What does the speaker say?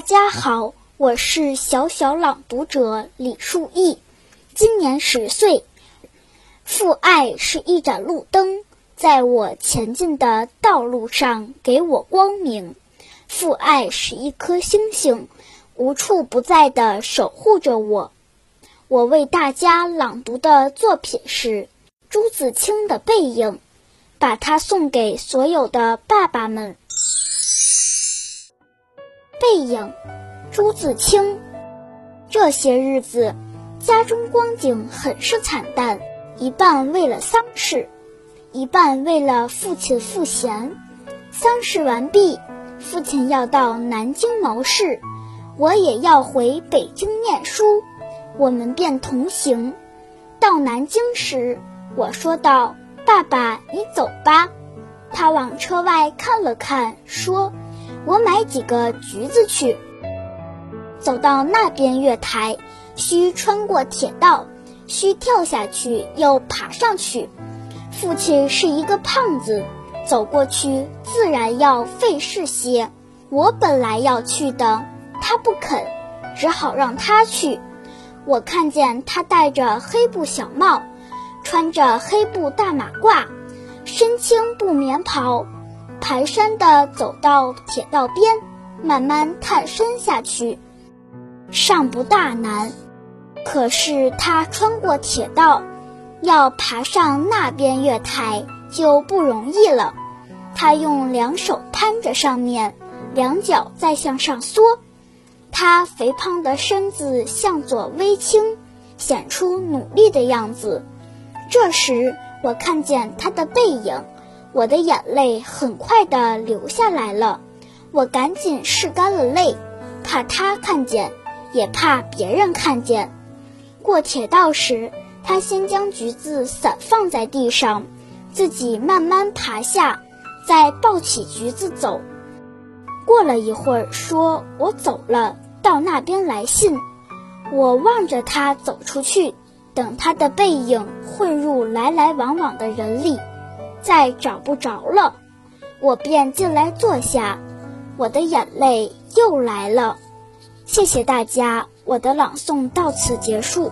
大家好，我是小小朗读者李树义，今年十岁。父爱是一盏路灯，在我前进的道路上给我光明；父爱是一颗星星，无处不在的守护着我。我为大家朗读的作品是朱自清的《背影》，把它送给所有的爸爸们。背影，朱自清。这些日子，家中光景很是惨淡，一半为了丧事，一半为了父亲赋闲。丧事完毕，父亲要到南京谋事，我也要回北京念书，我们便同行。到南京时，我说道：“爸爸，你走吧。”他往车外看了看，说。我买几个橘子去。走到那边月台，需穿过铁道，需跳下去又爬上去。父亲是一个胖子，走过去自然要费事些。我本来要去的，他不肯，只好让他去。我看见他戴着黑布小帽，穿着黑布大马褂，身青布棉袍。蹒跚地走到铁道边，慢慢探身下去，尚不大难。可是他穿过铁道，要爬上那边月台就不容易了。他用两手攀着上面，两脚再向上缩。他肥胖的身子向左微倾，显出努力的样子。这时我看见他的背影。我的眼泪很快地流下来了，我赶紧拭干了泪，怕他看见，也怕别人看见。过铁道时，他先将橘子散放在地上，自己慢慢爬下，再抱起橘子走。过了一会儿，说：“我走了，到那边来信。”我望着他走出去，等他的背影混入来来往往的人里。再找不着了，我便进来坐下，我的眼泪又来了。谢谢大家，我的朗诵到此结束。